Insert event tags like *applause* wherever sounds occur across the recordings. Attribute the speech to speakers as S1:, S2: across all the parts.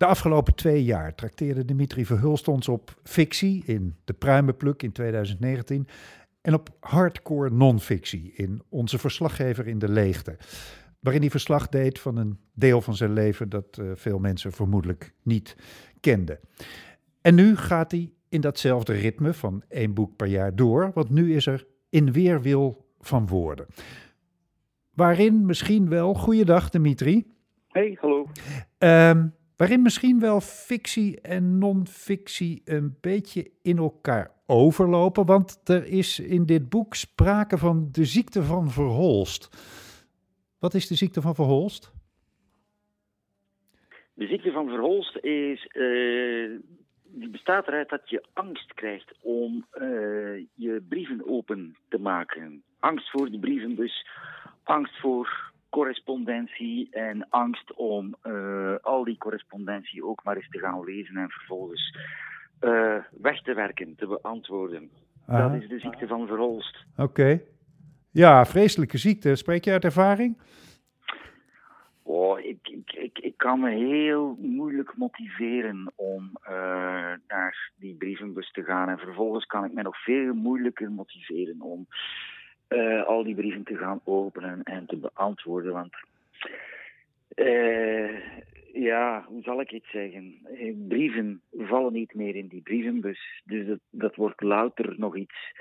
S1: De afgelopen twee jaar trakteerde Dimitri Verhulst ons op fictie in De Pruimenpluk in 2019 en op hardcore non-fictie in Onze Verslaggever in de Leegte, waarin hij verslag deed van een deel van zijn leven dat uh, veel mensen vermoedelijk niet kenden. En nu gaat hij in datzelfde ritme van één boek per jaar door, want nu is er In Weerwil van Woorden. Waarin misschien wel, goeiedag Dimitri.
S2: Hey, hallo.
S1: Um, waarin misschien wel fictie en non-fictie een beetje in elkaar overlopen. Want er is in dit boek sprake van de ziekte van Verholst. Wat is de ziekte van Verholst?
S2: De ziekte van Verholst is, uh, die bestaat eruit dat je angst krijgt om uh, je brieven open te maken. Angst voor de brieven, dus angst voor correspondentie en angst om uh, al die correspondentie ook maar eens te gaan lezen en vervolgens uh, weg te werken, te beantwoorden. Dat is de ziekte van Verholst.
S1: Oké. Okay. Ja, vreselijke ziekte. Spreek je uit ervaring?
S2: Oh, ik, ik, ik, ik kan me heel moeilijk motiveren om uh, naar die brievenbus te gaan. En vervolgens kan ik me nog veel moeilijker motiveren om uh, al die brieven te gaan openen en te beantwoorden. Want uh, ja, hoe zal ik het zeggen? Eh, brieven vallen niet meer in die brievenbus. Dus dat, dat wordt louter nog iets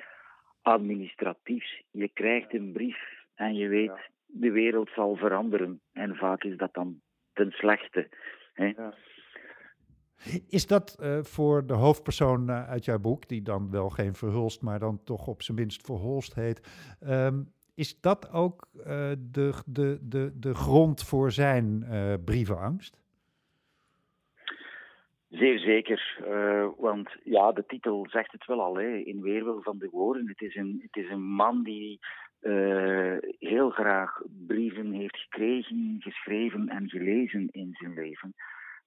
S2: administratiefs. Je krijgt een brief en je weet, ja. de wereld zal veranderen. En vaak is dat dan ten slechte. Hè? Ja.
S1: Is dat uh, voor de hoofdpersoon uh, uit jouw boek, die dan wel geen verhulst, maar dan toch op zijn minst verholst heet, um, is dat ook uh, de, de, de, de grond voor zijn brievenangst?
S2: Zeer zeker, want ja, de titel zegt het wel al, hè, in weerwil van de woorden. Het is een, het is een man die heel graag brieven heeft gekregen, geschreven en gelezen in zijn leven.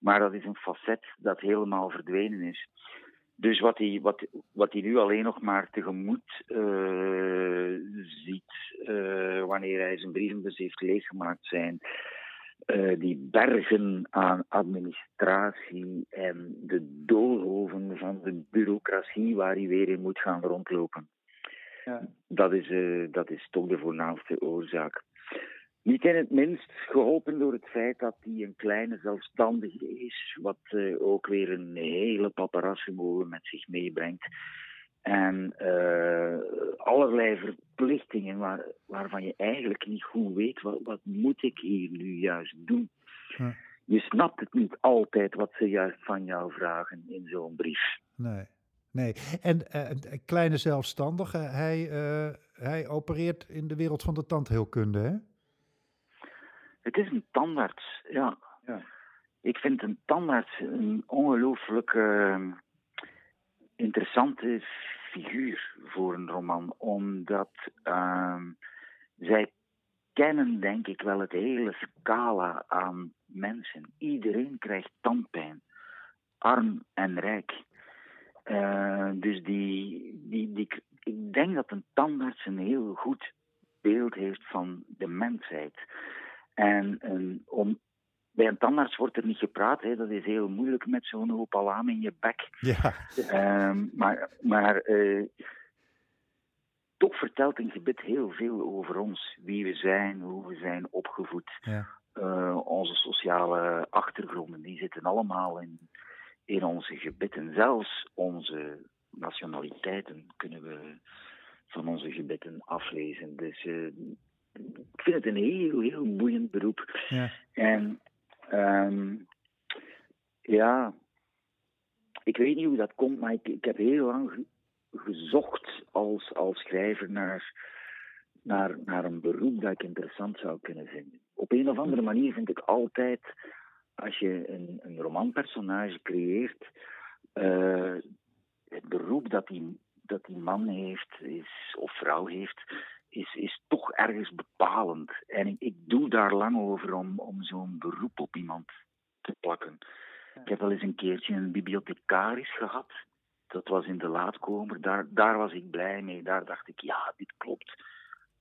S2: Maar dat is een facet dat helemaal verdwenen is. Dus wat hij, wat, wat hij nu alleen nog maar tegemoet uh, ziet uh, wanneer hij zijn brievenbus heeft leeggemaakt zijn, uh, die bergen aan administratie en de doolhoven van de bureaucratie waar hij weer in moet gaan rondlopen. Ja. Dat, is, dat is toch de voornaamste oorzaak. Niet in het minst geholpen door het feit dat hij een kleine zelfstandige is, wat uh, ook weer een hele paparassenmolen met zich meebrengt. En uh, allerlei verplichtingen waar, waarvan je eigenlijk niet goed weet, wat, wat moet ik hier nu juist doen? Hm. Je snapt het niet altijd wat ze juist van jou vragen in zo'n brief.
S1: Nee, nee. En uh, een kleine zelfstandige, hij, hij opereert in de wereld van de tandheelkunde, hè?
S2: Het is een tandarts, ja. ja. Ik vind een tandarts een ongelooflijk uh, interessante figuur voor een roman, omdat uh, zij kennen, denk ik, wel het hele scala aan mensen. Iedereen krijgt tandpijn, arm en rijk. Uh, dus die, die, die, ik denk dat een tandarts een heel goed beeld heeft van de mensheid. En um, om, bij een tandarts wordt er niet gepraat. Hè. Dat is heel moeilijk met zo'n hoop alarm in je bek.
S1: Ja.
S2: Um, maar maar uh, toch vertelt een gebed heel veel over ons. Wie we zijn, hoe we zijn opgevoed. Ja. Uh, onze sociale achtergronden, die zitten allemaal in, in onze gebitten. Zelfs onze nationaliteiten kunnen we van onze gebitten aflezen. Dus uh, ik vind het een heel, heel boeiend beroep. Ja. En um, ja, ik weet niet hoe dat komt, maar ik, ik heb heel lang gezocht als, als schrijver naar, naar, naar een beroep dat ik interessant zou kunnen vinden. Op een of andere manier vind ik altijd, als je een, een romanpersonage creëert, uh, het beroep dat die, dat die man heeft, is, of vrouw heeft, is, is toch ergens bepalend. En ik, ik doe daar lang over om, om zo'n beroep op iemand te plakken. Ik heb wel eens een keertje een bibliothecaris gehad. Dat was in de laatkomer. Daar, daar was ik blij mee. Daar dacht ik, ja, dit klopt.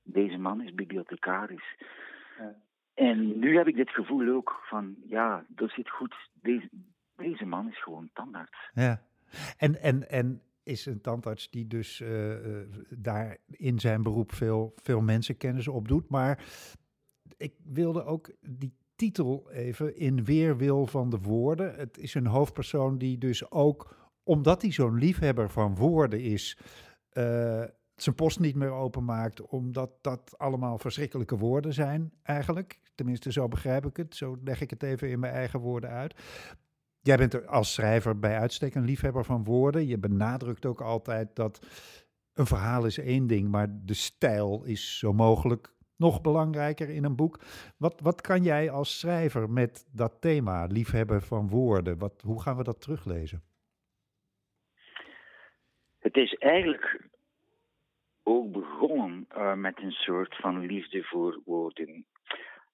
S2: Deze man is bibliothecaris. Ja. En nu heb ik dit gevoel ook van, ja, dat zit goed. Deze, deze man is gewoon tandarts.
S1: Ja, en, en, en is een tandarts die dus uh, daar in zijn beroep veel, veel mensenkennis opdoet. Maar ik wilde ook die titel even in weerwil van de woorden. Het is een hoofdpersoon die dus ook, omdat hij zo'n liefhebber van woorden is, uh, zijn post niet meer openmaakt, omdat dat allemaal verschrikkelijke woorden zijn eigenlijk. Tenminste, zo begrijp ik het. Zo leg ik het even in mijn eigen woorden uit. Jij bent als schrijver bij uitstek een liefhebber van woorden. Je benadrukt ook altijd dat een verhaal is één ding, maar de stijl is zo mogelijk nog belangrijker in een boek. Wat, wat kan jij als schrijver met dat thema, liefhebber van woorden? Wat, hoe gaan we dat teruglezen?
S2: Het is eigenlijk ook begonnen uh, met een soort van liefde voor woorden.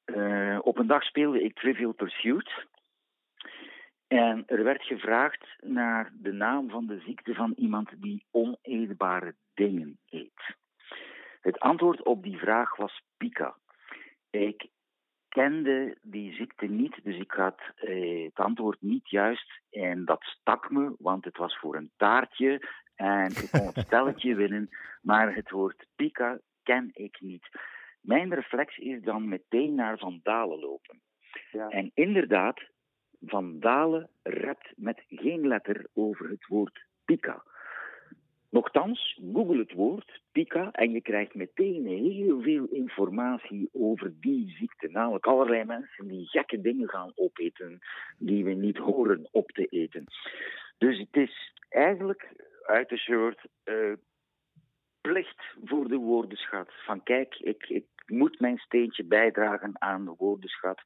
S2: Uh, op een dag speelde ik Trivial Pursuit. En er werd gevraagd naar de naam van de ziekte van iemand die oneetbare dingen eet. Het antwoord op die vraag was Pika. Ik kende die ziekte niet, dus ik had eh, het antwoord niet juist. En dat stak me, want het was voor een taartje en ik kon het *laughs* stelletje winnen. Maar het woord Pika ken ik niet. Mijn reflex is dan meteen naar Van Dalen lopen. Ja. En inderdaad, Van Dalen rept met geen letter over het woord Pika. Nochtans, google het woord Pika en je krijgt meteen heel veel informatie over die ziekte. Namelijk allerlei mensen die gekke dingen gaan opeten die we niet horen op te eten. Dus het is eigenlijk uit een soort uh, plicht voor de woordenschat. Van kijk, ik, ik moet mijn steentje bijdragen aan de woordenschat.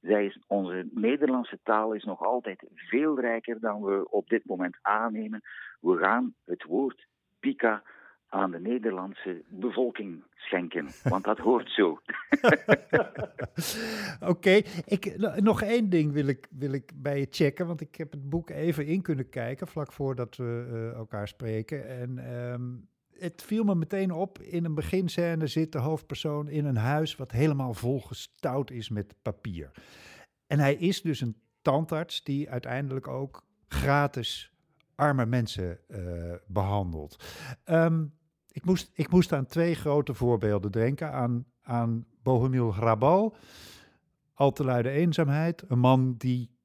S2: Zij is, onze Nederlandse taal is nog altijd veel rijker dan we op dit moment aannemen. We gaan het woord pika aan de Nederlandse bevolking schenken, want dat hoort zo. *laughs*
S1: Oké, ik nog één ding wil ik, wil ik bij je checken, want ik heb het boek even in kunnen kijken vlak voordat we uh, elkaar spreken. En um, het viel me meteen op, in een beginscène zit de hoofdpersoon in een huis wat helemaal volgestouwd is met papier. En hij is dus een tandarts die uiteindelijk ook gratis arme mensen uh, behandelt. Um, ik, moest, ik moest aan twee grote voorbeelden denken. Aan, aan Bohemil Hrabal, Al te luide eenzaamheid. Een man die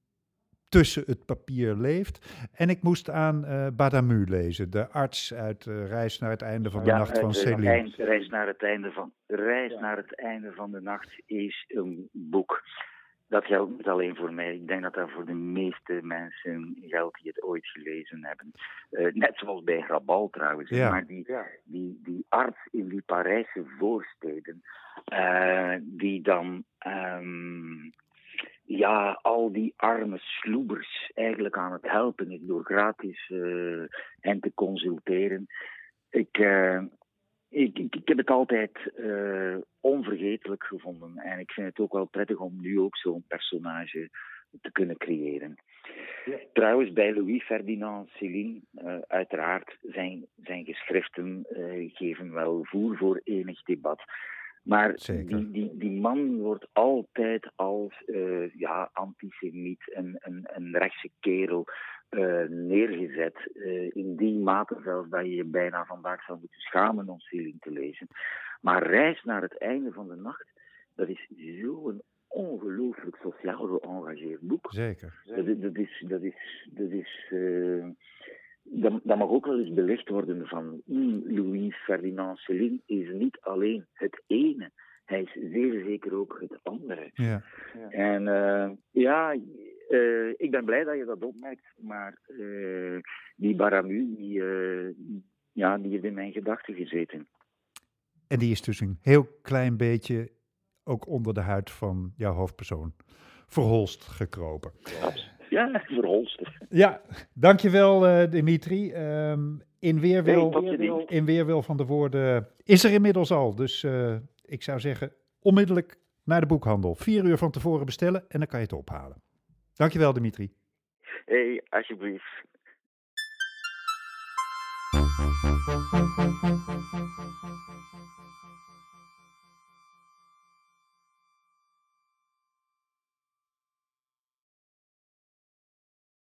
S1: tussen het papier leeft. En ik moest aan uh, Badamu lezen, de arts uit uh, Reis naar het einde van de nacht van Céline.
S2: Reis naar het einde van Reis ja. naar het einde van de nacht is een boek dat geldt niet alleen voor mij. Ik denk dat dat voor de meeste mensen geldt die het ooit gelezen hebben. Uh, net zoals bij Grabal trouwens. Ja. Maar die, die, die arts in die Parijse voorsteden, uh, die dan um, ja, al die arme sloebers eigenlijk aan het helpen is door gratis uh, hen te consulteren. Ik, ik, ik, ik, heb het altijd uh, onvergetelijk gevonden. En ik vind het ook wel prettig om nu ook zo'n personage te kunnen creëren. Ja. Trouwens, bij Louis Ferdinand Céline, uiteraard, zijn, zijn geschriften geven wel voer voor enig debat. Maar die, die, die man wordt altijd als uh, ja, antisemiet, een, een, een rechtse kerel, uh, neergezet. Uh, in die mate zelfs dat je je bijna vandaag zou moeten schamen om Céline te lezen. Maar Reis naar het einde van de nacht, dat is zo'n ongelooflijk sociaal geëngageerd boek.
S1: Zeker.
S2: Dat, dat, is. Dat, is, dat, is dat, dat, mag ook wel eens belicht worden van mm, Louis Ferdinand Céline is niet alleen het ene. Hij is zeer zeker ook het andere.
S1: Ja.
S2: ja. En ja, uh, ik ben blij dat je dat opmerkt, maar uh, die Baramu, die, uh, ja, die heeft in mijn gedachten gezeten.
S1: En die is dus een heel klein beetje ook onder de huid van jouw hoofdpersoon verholst gekropen.
S2: Ja, verholst.
S1: Ja, dankjewel Dimitri. Um, in, weerwil, in weerwil van de woorden is er inmiddels al. Dus ik zou zeggen, onmiddellijk naar de boekhandel. Vier uur van tevoren bestellen en dan kan je het ophalen. Dankjewel, Dimitri.
S2: Hé, hey, alsjeblieft.